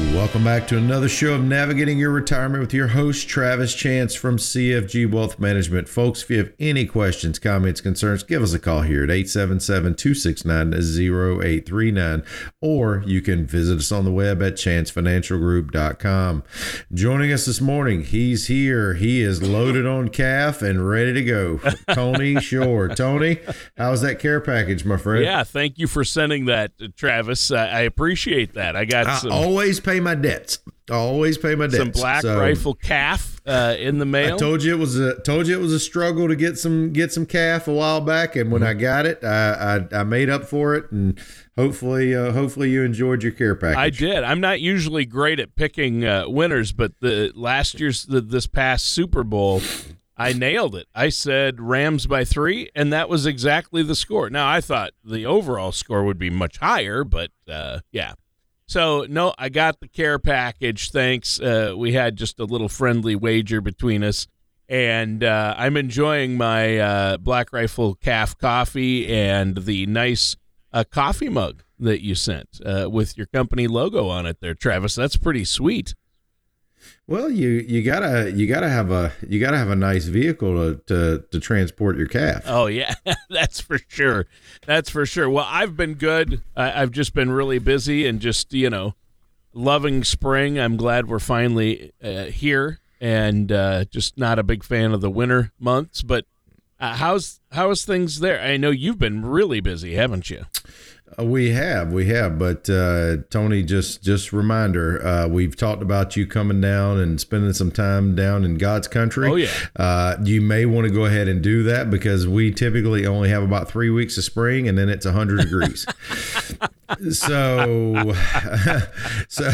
Welcome back to another show of Navigating Your Retirement with your host, Travis Chance from CFG Wealth Management. Folks, if you have any questions, comments, concerns, give us a call here at 877 269 0839, or you can visit us on the web at chancefinancialgroup.com. Joining us this morning, he's here. He is loaded on calf and ready to go. Tony Shore. Tony, how's that care package, my friend? Yeah, thank you for sending that, Travis. I appreciate that. I got I some. always pay my debts. I always pay my debts. some black So, rifle calf uh, in the mail. I told you it was a told you it was a struggle to get some get some calf a while back, and when I Mm-hmm. got it, I, I I made up for it, and hopefully uh, hopefully you enjoyed your care package. I did. I'm not usually great at picking uh, winners, but the last year's the, this past Super Bowl, I nailed it. I said Rams by three, and that was exactly the score. Now I thought the overall score would be much higher, but uh, yeah. So no, I got the care package. Thanks. Uh, we had just a little friendly wager between us, and uh, I'm enjoying my uh, Black Rifle Calf coffee and the nice uh, coffee mug that you sent uh, with your company logo on it. There, Travis. That's pretty sweet. Well, you you gotta you gotta have a you gotta have a nice vehicle to to, to transport your calf. Oh yeah, that's for sure. That's for sure. Well, I've been good. I, I've just been really busy and just you know loving spring. I'm glad we're finally uh, here, and uh, just not a big fan of the winter months. But uh, how's how's things there? I know you've been really busy, haven't you? Uh, We have, we have, but uh, Tony, just just reminder, uh, we've talked about you coming down and spending some time down in God's country. Oh, yeah. uh, you may want to go ahead and do that because we typically only have about three weeks of spring, and then it's hundred degrees. so, so,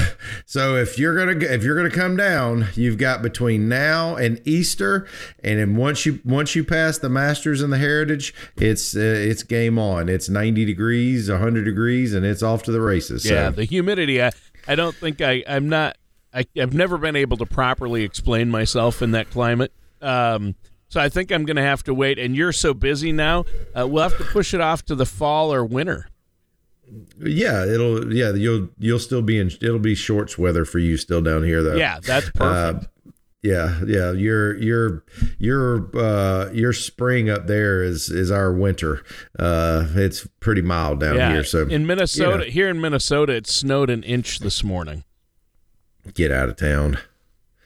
so if you're gonna if you're gonna come down, you've got between now and Easter, and then once you once you pass the Masters and the Heritage, it's uh, it's game on. It's ninety degrees, hundred degrees, and it's off to the races. Yeah, the humidity. I, I don't think I. I'm not. I, I've never been able to properly explain myself in that climate. Um, so I think I'm going to have to wait. And you're so busy now. Uh, we'll have to push it off to the fall or winter. yeah, it'll yeah you'll you'll still be in it'll be shorts weather for you still down here though. Yeah, that's perfect. Uh, yeah, yeah. Your your your uh your spring up there is is our winter. Uh it's pretty mild down yeah, here, so in Minnesota, know. here in Minnesota, it snowed an inch this morning. get out of town.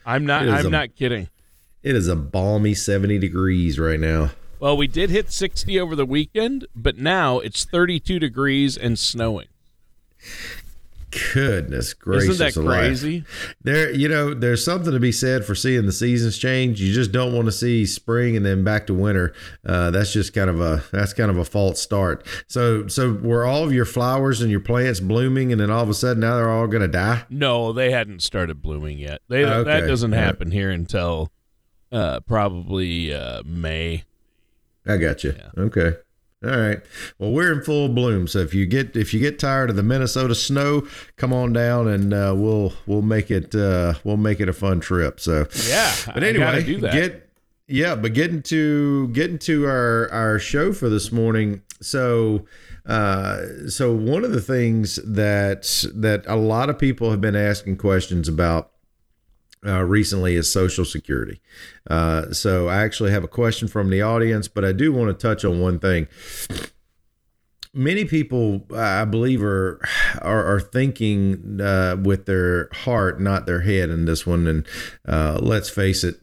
I'm not. I'm a- not kidding. It is a balmy 70 degrees right now. Well, we did hit 60 over the weekend, but now it's 32 degrees and snowing. Goodness gracious. Isn't that crazy? There, you know, there's something to be said for seeing the seasons change. You just don't want to see spring and then back to winter. Uh, that's just kind of a that's kind of a false start. So, so were all of your flowers and your plants blooming, and then all of a sudden now they're all going to die? No, they hadn't started blooming yet. They Okay. that doesn't All right. happen here until uh, probably uh, May. I got you. Yeah. Okay. All right. Well, we're in full bloom, so if you get if you get tired of the Minnesota snow, come on down and uh, we'll we'll make it uh, we'll make it a fun trip. So Yeah, but anyway, do that. get yeah, but getting to getting to our our show for this morning. So uh, so one of the things that that a lot of people have been asking questions about uh, recently is Social Security. Uh, so I actually have a question from the audience, but I do want to touch on one thing. Many people, I believe, are are, are thinking uh, with their heart, not their head, in this one. And uh, let's face it,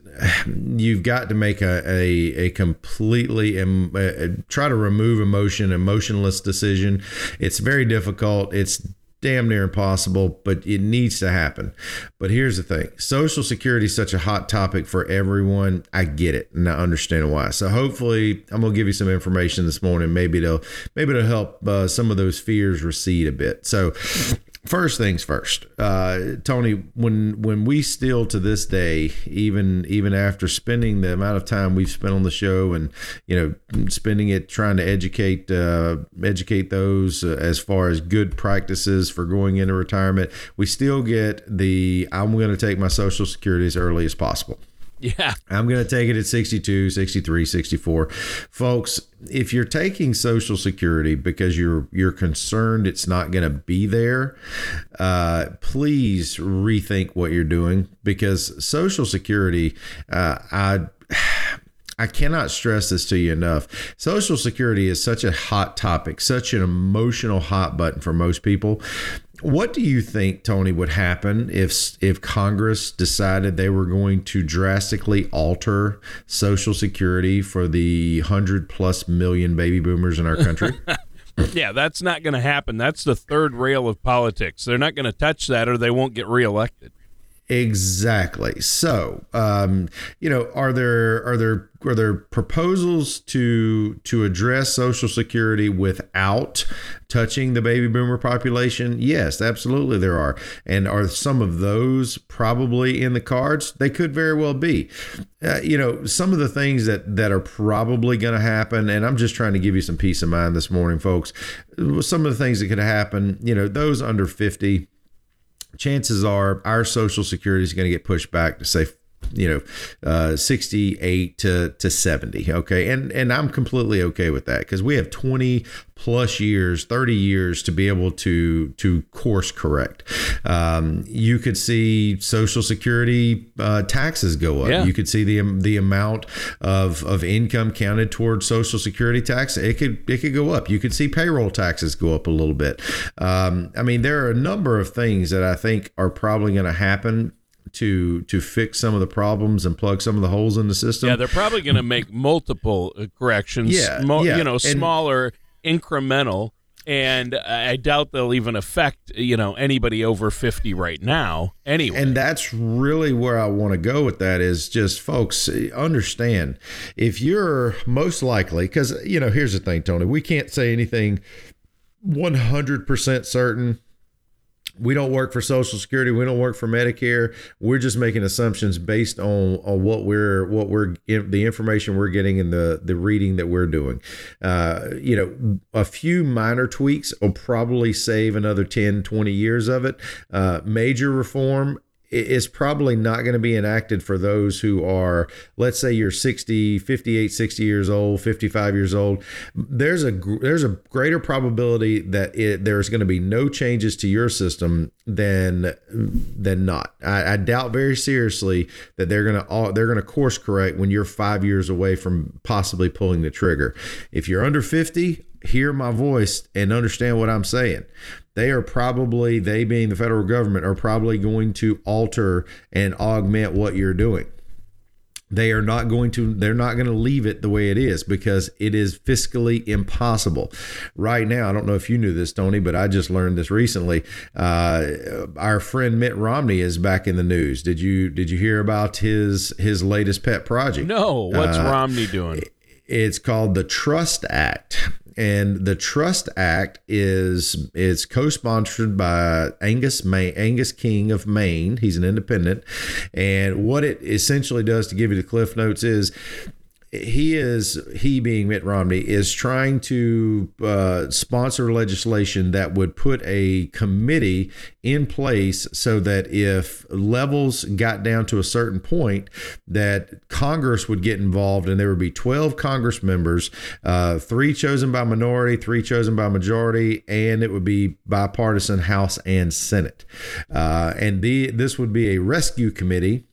you've got to make a a, a completely um, uh, try to remove emotion, emotionless decision. It's very difficult. It's damn near impossible, but it needs to happen. But here's the thing Social Security is such a hot topic for everyone. I get it and I understand why. So hopefully, I'm going to give you some information this morning. Maybe it'll, maybe it'll help uh, some of those fears recede a bit. So, first things first uh, tony when when we still to this day even even after spending the amount of time we've spent on the show and you know spending it trying to educate uh, educate those uh, as far as good practices for going into retirement we still get the i'm going to take my social security as early as possible yeah. I'm going to take it at 62, 63, 64. Folks, if you're taking social security because you're you're concerned it's not going to be there, uh, please rethink what you're doing because social security uh, I I cannot stress this to you enough. Social Security is such a hot topic, such an emotional hot button for most people. What do you think, Tony, would happen if if Congress decided they were going to drastically alter Social Security for the hundred plus million baby boomers in our country? yeah, that's not going to happen. That's the third rail of politics. They're not going to touch that, or they won't get reelected. Exactly. So, um, you know, are there are there are there proposals to to address Social Security without touching the baby boomer population? Yes, absolutely there are. And are some of those probably in the cards? They could very well be. Uh, you know, some of the things that that are probably going to happen, and I'm just trying to give you some peace of mind this morning, folks. Some of the things that could happen. You know, those under 50 chances are our social security is going to get pushed back to say you know uh, 68 to, to 70 okay? And and i'm completely okay with that because we have 20 plus years 30 years to be able to to course correct. Um, you could see social security uh, taxes go up. Yeah. you could see the the amount of of income counted towards social security tax. It could it could go up. You could see payroll taxes go up a little bit. Um, i mean there are a number of things that i think are probably going to happen to to fix some of the problems and plug some of the holes in the system. Yeah, they're probably going to make multiple corrections. Yeah, mo- yeah. you know, smaller, and, incremental, and I doubt they'll even affect you know anybody over fifty right now. Anyway, and that's really where I want to go with that is just folks understand if you're most likely because you know here's the thing, Tony, we can't say anything one hundred percent certain we don't work for Social Security. We don't work for Medicare. We're just making assumptions based on, on what we're what we're the information we're getting and the the reading that we're doing. Uh, you know, a few minor tweaks will probably save another 10, 20 years of it. Uh, major reform is probably not going to be enacted for those who are let's say you're 60 58 60 years old 55 years old. There's a there's a greater probability that it, there's going to be no changes to your system than than not. I, I doubt very seriously that they're going to uh, they're going to course correct when you're five years away from possibly pulling the trigger. If you're under 50 hear my voice and understand what I'm saying they are probably, they being the federal government, are probably going to alter and augment what you're doing. They are not going to, they're not going to leave it the way it is because it is fiscally impossible. Right now, I don't know if you knew this, Tony, but I just learned this recently. Uh, our friend Mitt Romney is back in the news. Did you did you hear about his his latest pet project? No. What's uh, Romney doing? It's called the Trust Act and the Trust Act is is co-sponsored by Angus May, Angus King of Maine. He's an independent, and what it essentially does to give you the cliff notes is he is he being Mitt Romney is trying to uh, sponsor legislation that would put a committee in place so that if levels got down to a certain point, that Congress would get involved and there would be 12 Congress members, uh, three chosen by minority, three chosen by majority, and it would be bipartisan House and Senate. Uh, and the this would be a rescue committee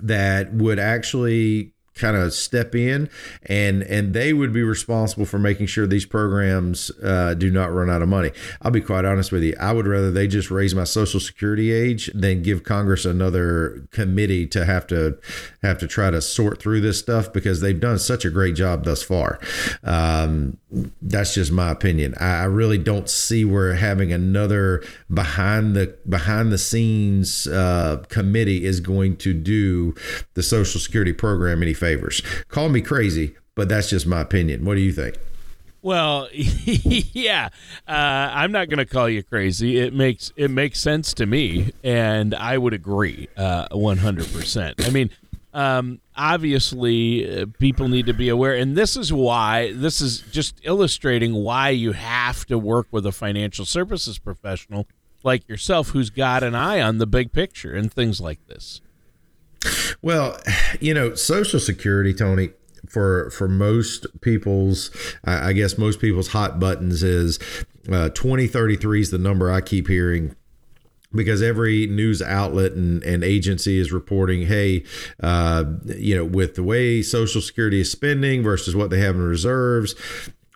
that would actually kind of step in and and they would be responsible for making sure these programs uh, do not run out of money. I'll be quite honest with you i would rather they just raise my social security age than give congress another committee to have to have to try to sort through this stuff because they've done such a great job thus far. Um, that's just my opinion. I, I, really don't see where having another behind the behind the scenes uh, committee is going to do the social security program any favors. Call me crazy, but that's just my opinion. What do you think? Well, yeah, uh, I'm not going to call you crazy. It makes it makes sense to me, and I would agree uh, 100%. I mean, um, obviously, uh, people need to be aware, and this is why this is just illustrating why you have to work with a financial services professional like yourself, who's got an eye on the big picture and things like this. Well, you know, Social Security, Tony, for for most people's, I guess most people's hot buttons is uh, 2033 is the number I keep hearing because every news outlet and, and agency is reporting, hey, uh, you know, with the way Social Security is spending versus what they have in reserves,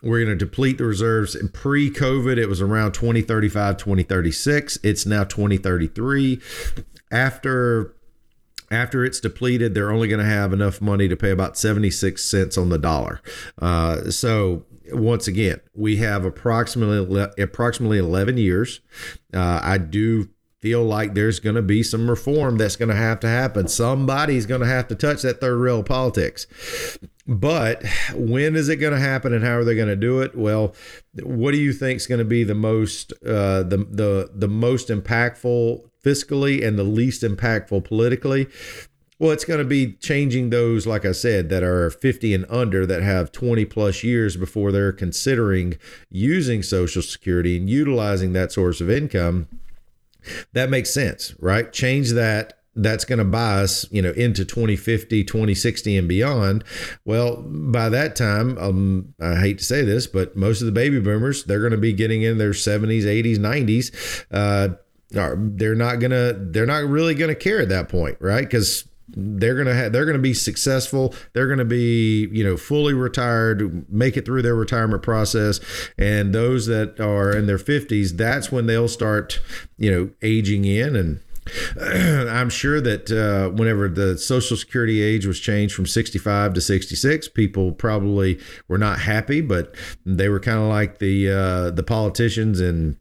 we're going to deplete the reserves. Pre COVID, it was around 2035, 2036. It's now 2033. After after it's depleted, they're only going to have enough money to pay about 76 cents on the dollar. Uh, so once again, we have approximately approximately 11 years. Uh, I do feel like there's going to be some reform that's going to have to happen. Somebody's going to have to touch that third rail of politics. But when is it going to happen, and how are they going to do it? Well, what do you think is going to be the most uh, the the the most impactful fiscally and the least impactful politically? Well, it's going to be changing those, like I said, that are 50 and under that have 20 plus years before they're considering using Social Security and utilizing that source of income. That makes sense, right? Change that that's going to buy us, you know, into 2050, 2060 and beyond. Well, by that time, um, I hate to say this, but most of the baby boomers, they're going to be getting in their 70s, 80s, 90s. Uh, they're not gonna they're not really gonna care at that point right? Because they're gonna have they're gonna be successful. They're gonna be you know fully retired make it through their retirement process. And those that are in their 50s that's when they'll start you know aging in. And I'm sure that uh, whenever the Social Security age was changed from 65 to 66, people probably were not happy, but they were kind of like the uh, the politicians and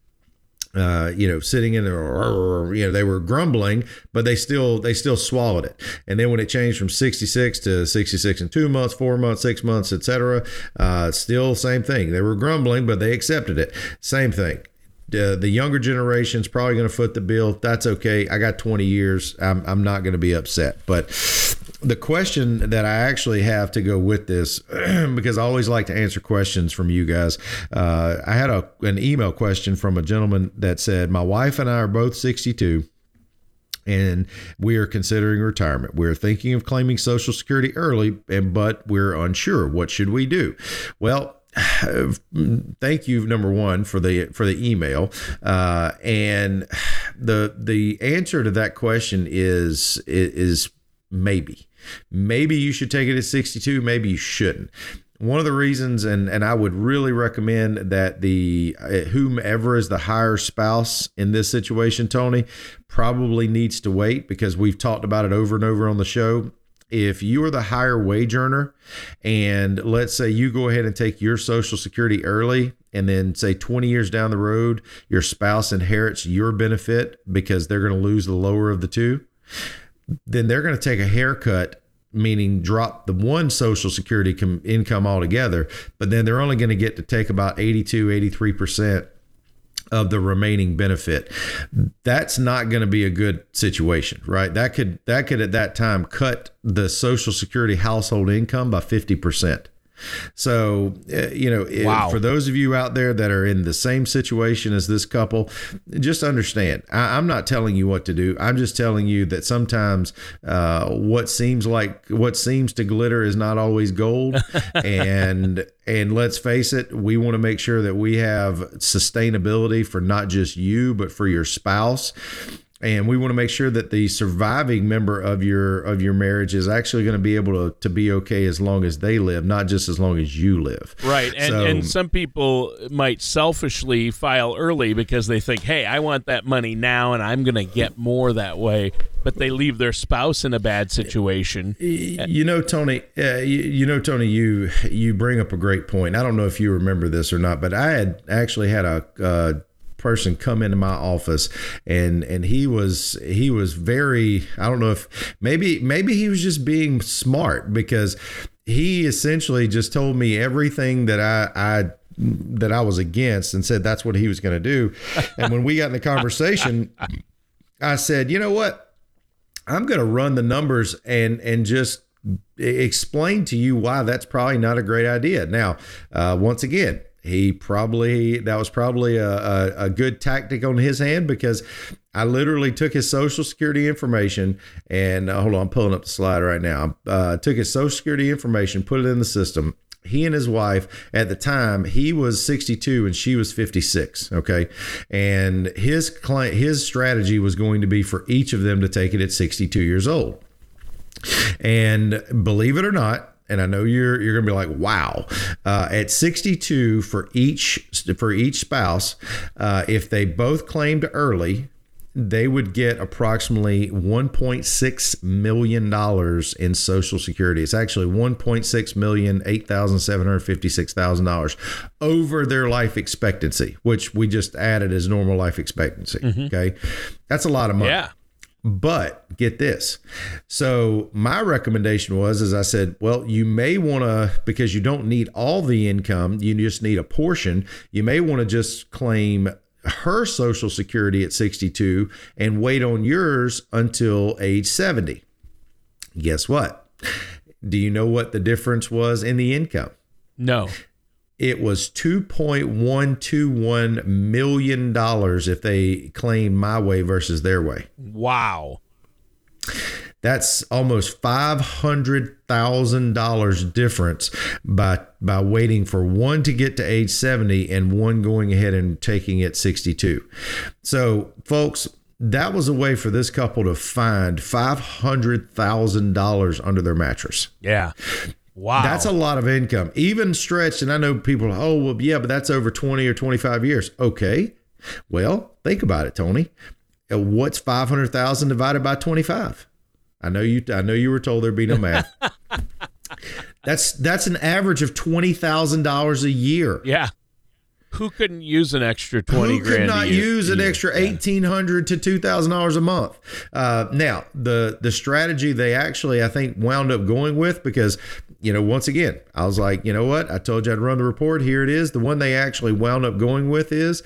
uh, you know, sitting in there, you know, they were grumbling, but they still they still swallowed it. And then when it changed from 66 to 66 in two months, four months, six months, etc., uh, still same thing. They were grumbling, but they accepted it. Same thing. Uh, the younger generation's probably going to foot the bill. That's okay. I got 20 years. I'm, I'm not going to be upset. But the question that I actually have to go with this, because I always like to answer questions from you guys. Uh, I had a, an email question from a gentleman that said, My wife and I are both 62 and we are considering retirement. We're thinking of claiming Social Security early, and but we're unsure. What should we do? Well, thank you number one for the for the email uh, and the the answer to that question is is maybe. Maybe you should take it at 62 maybe you shouldn't. One of the reasons and and I would really recommend that the uh, whomever is the higher spouse in this situation Tony probably needs to wait because we've talked about it over and over on the show. If you are the higher wage earner and let's say you go ahead and take your social security early and then say 20 years down the road your spouse inherits your benefit because they're going to lose the lower of the two then they're going to take a haircut meaning drop the one social security com- income altogether but then they're only going to get to take about 82 83% of the remaining benefit. That's not going to be a good situation right? That could that could at that time cut the social security household income by 50% so, uh, you know, wow. for those of you out there that are in the same situation as this couple, just understand I, am not telling you what to do. I'm just telling you that sometimes uh, what seems like what seems to glitter is not always gold. and and let's face it, we want to make sure that we have sustainability for not just you, but for your spouse and we want to make sure that the surviving member of your of your marriage is actually going to be able to, to be okay as long as they live not just as long as you live. Right and, so, and some people might selfishly file early because they think hey i want that money now and i'm going to get more that way but they leave their spouse in a bad situation. You know tony uh, you, you know tony you you bring up a great point. I don't know if you remember this or not but i had actually had a uh, person come into my office and and he was he was very I don't know if maybe maybe he was just being smart because he essentially just told me everything that I I that I was against and said that's what he was going to do. And when we got in the conversation, I said, "You know what? I'm going to run the numbers and and just explain to you why that's probably not a great idea." Now, uh, once again, he probably that was probably a, a, a, good tactic on his hand because I literally took his social security information and uh, hold on, I'm pulling up the slide right now. Uh, took his social security information, put it in the system. He and his wife at the time, he was 62 and she was 56. Okay, and his client, his strategy was going to be for each of them to take it at 62 years old. And believe it or not, and I know you're you're gonna be like, wow. Uh, at 62 for each for each spouse, uh, if they both claimed early, they would get approximately 1.6 million dollars in Social Security. It's actually 1.6 million, eight thousand seven hundred fifty-six thousand dollars over their life expectancy, which we just added as normal life expectancy. Mm-hmm. Okay, that's a lot of money. Yeah. But get this. So my recommendation was, as I said, well, you may want to, because you don't need all the income, you just need a portion. You may want to just claim her social security at 62 and wait on yours until age 70. Guess what? Do you know what the difference was in the income? No it was $2.121 million if they claimed my way versus their way. Wow. That's almost $500,000 difference by by waiting for one to get to age 70 and one going ahead and taking it 62. So, folks, that was a way for this couple to find $500,000 under their mattress. Yeah. Wow. That's a lot of income. Even stretched, and I know people, oh, well, yeah, but that's over 20 or 25 years. Okay. Well, think about it, Tony. Uh, what's 500,000 divided by 25? I know you I know you were told there'd be no math. that's that's an average of $20,000 a year. Yeah. Who couldn't use an extra twenty? Who could not use an extra eighteen hundred to two thousand dollars a month? Uh, now, the the strategy they actually I think wound up going with because you know once again I was like you know what I told you I'd run the report. Here it is. The one they actually wound up going with is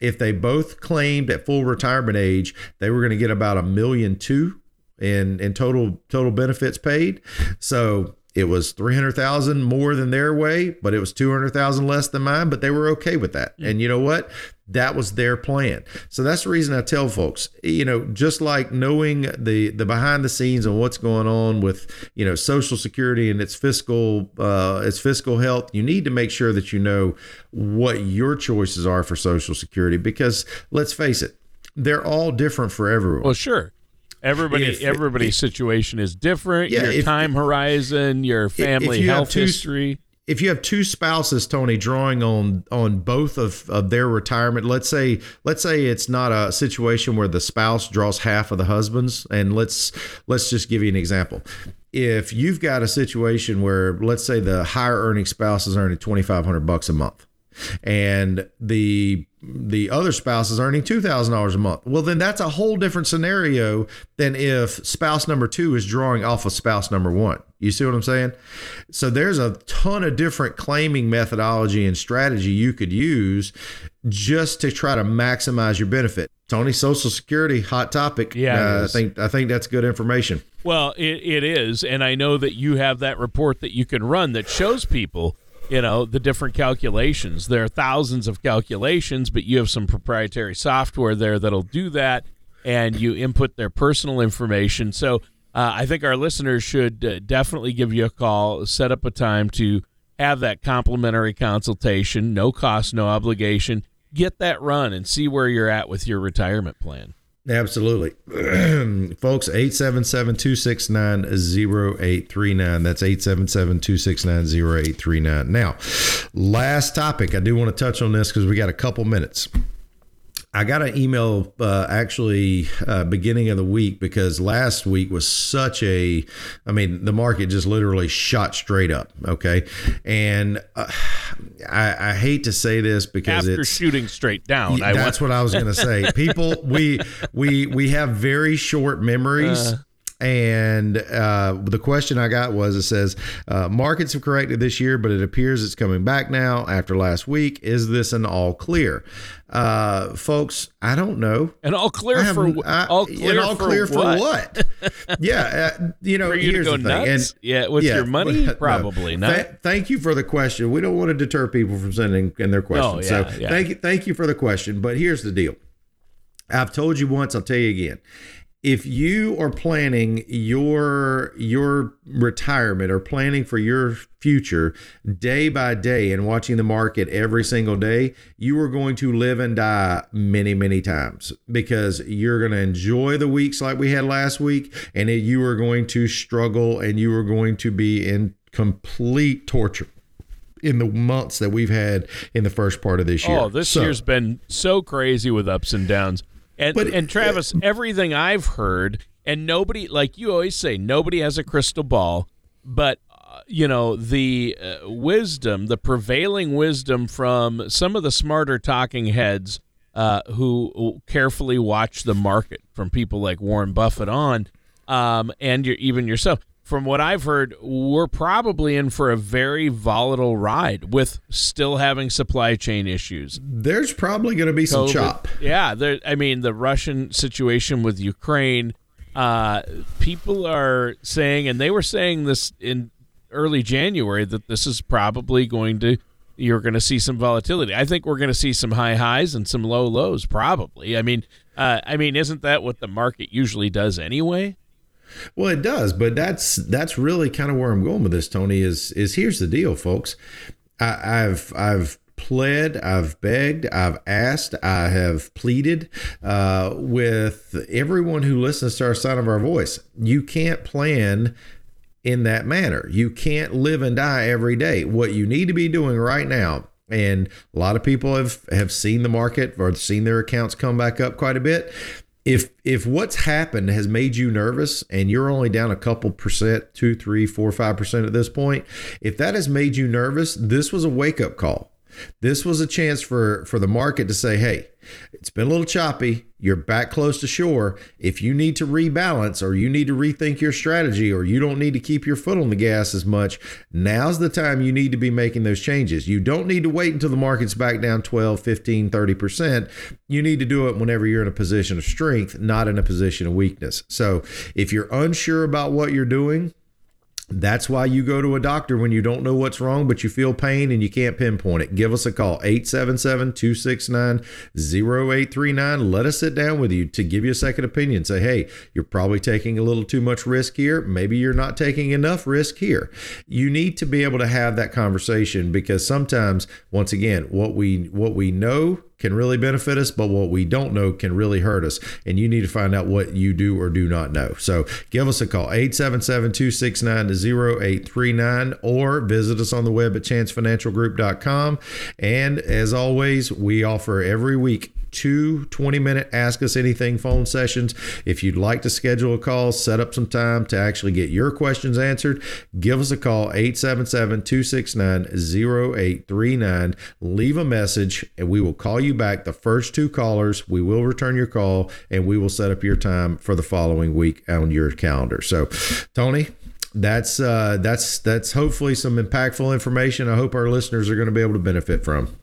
if they both claimed at full retirement age they were going to get about a million two in in total total benefits paid. So it was 300,000 more than their way, but it was 200,000 less than mine, but they were okay with that. And you know what? That was their plan. So that's the reason I tell folks, you know, just like knowing the the behind the scenes and what's going on with, you know, social security and its fiscal uh its fiscal health, you need to make sure that you know what your choices are for social security because let's face it, they're all different for everyone. Well, sure. Everybody, if, everybody's if, situation is different. Yeah, your if, time horizon, your family health two, history. If you have two spouses, Tony, drawing on on both of, of their retirement, let's say let's say it's not a situation where the spouse draws half of the husband's, and let's let's just give you an example. If you've got a situation where let's say the higher earning spouse is earning twenty five hundred bucks a month, and the the other spouse is earning $2,000 a month. Well, then that's a whole different scenario than if spouse number two is drawing off of spouse number one. You see what I'm saying? So there's a ton of different claiming methodology and strategy you could use just to try to maximize your benefit. Tony, Social Security, hot topic. Yeah, uh, I think I think that's good information. Well, it, it is, and I know that you have that report that you can run that shows people you know the different calculations. There are thousands of calculations but you have some proprietary software there that'll do that and you input their personal information. So uh, i think our listeners should uh, definitely give you a call set up a time to have that complimentary consultation. No cost no obligation. Get that run and see where you're at with your retirement plan Absolutely. Folks, 877-269-0839. That's 877-269-0839. Now, last topic. I do want to touch on this because we got a couple minutes. I got an email uh, actually uh, beginning of the week because last week was such a, I mean, the market just literally shot straight up. Okay, and uh, I, I, hate to say this because after shooting straight down, that's what I was going to say. People, we we we have very short memories. And uh, the question I got was it says, uh, markets have corrected this year, but it appears it's coming back now after last week. Is this an all clear? Uh, folks, I don't know. And all clear for I, all clear, all clear for, what? For what? yeah, uh, you know, you here's the thing. And, yeah, with yeah, your money, probably no. not. Th- thank you for the question. We don't want to deter people from sending in their questions. Oh, yeah, so yeah. thank you, thank you for the question. But here's the deal. I've told you once, I'll tell you again if you are planning your your retirement or planning for your future day by day and watching the market every single day you are going to live and die many many times because you're going to enjoy the weeks like we had last week and you are going to struggle and you are going to be in complete torture in the months that we've had in the first part of this year. Oh, this so, year's been so crazy with ups and downs. And but, and Travis, uh, everything I've heard, and nobody like you always say, nobody has a crystal ball, but uh, you know the uh, wisdom, the prevailing wisdom from some of the smarter talking heads uh, who carefully watch the market, from people like Warren Buffett on, um, and even yourself from what I've heard, we're probably in for a very volatile ride with still having supply chain issues. There's probably going to be some chop. Yeah, there, I mean the Russian situation with Ukraine. Uh, people are saying, and they were saying this in early January, that this is probably going to you're going to see some volatility. I think we're going to see some high highs and some low lows. Probably. I mean, uh, I mean, isn't that what the market usually does anyway? Well, it does, but that's that's really kind of where I'm going with this, Tony. Is is here's the deal, folks. I, I've I've pled, I've begged, I've asked, I have pleaded uh, with everyone who listens to our sound of our voice. You can't plan in that manner. You can't live and die every day. What you need to be doing right now and a lot of people have have seen the market or seen their accounts come back up quite a bit if if what's happened has made you nervous and you're only down a couple percent two three four five percent at this point if that has made you nervous this was a wake-up call this was a chance for for the market to say, "Hey, it's been a little choppy. You're back close to shore. If you need to rebalance or you need to rethink your strategy or you don't need to keep your foot on the gas as much, now's the time you need to be making those changes. You don't need to wait until the market's back down 12, 15, 30%. You need to do it whenever you're in a position of strength, not in a position of weakness. So, if you're unsure about what you're doing, that's why you go to a doctor when you don't know what's wrong, but you feel pain and you can't pinpoint it. Give us a call, 877 269 0839. Let us sit down with you to give you a second opinion. Say, hey, you're probably taking a little too much risk here. Maybe you're not taking enough risk here. You need to be able to have that conversation because sometimes, once again, what we what we know can really benefit us, but what we don't know can really hurt us. And you need to find out what you do or do not know. So give us a call, 877 269 0839, or visit us on the web at chancefinancialgroup.com. And as always, we offer every week two 20 minute Ask Us Anything phone sessions. If you'd like to schedule a call, set up some time to actually get your questions answered, give us a call 877 269 0839. Leave a message and we will call you back. The first two callers, we will return your call and we will set up your time for the following week on your calendar. So, Tony, that's uh, that's that's hopefully some impactful information. I hope our listeners are going to be able to benefit from.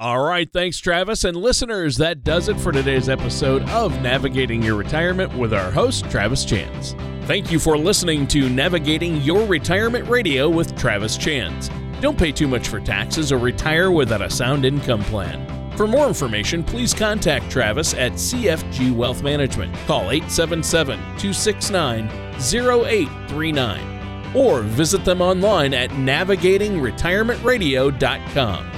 All right, thanks, Travis. And listeners, that does it for today's episode of Navigating Your Retirement with our host, Travis Chance. Thank you for listening to Navigating Your Retirement Radio with Travis Chance. Don't pay too much for taxes or retire without a sound income plan. For more information, please contact Travis at CFG Wealth Management. Call 877 269 0839 or visit them online at navigatingretirementradio.com.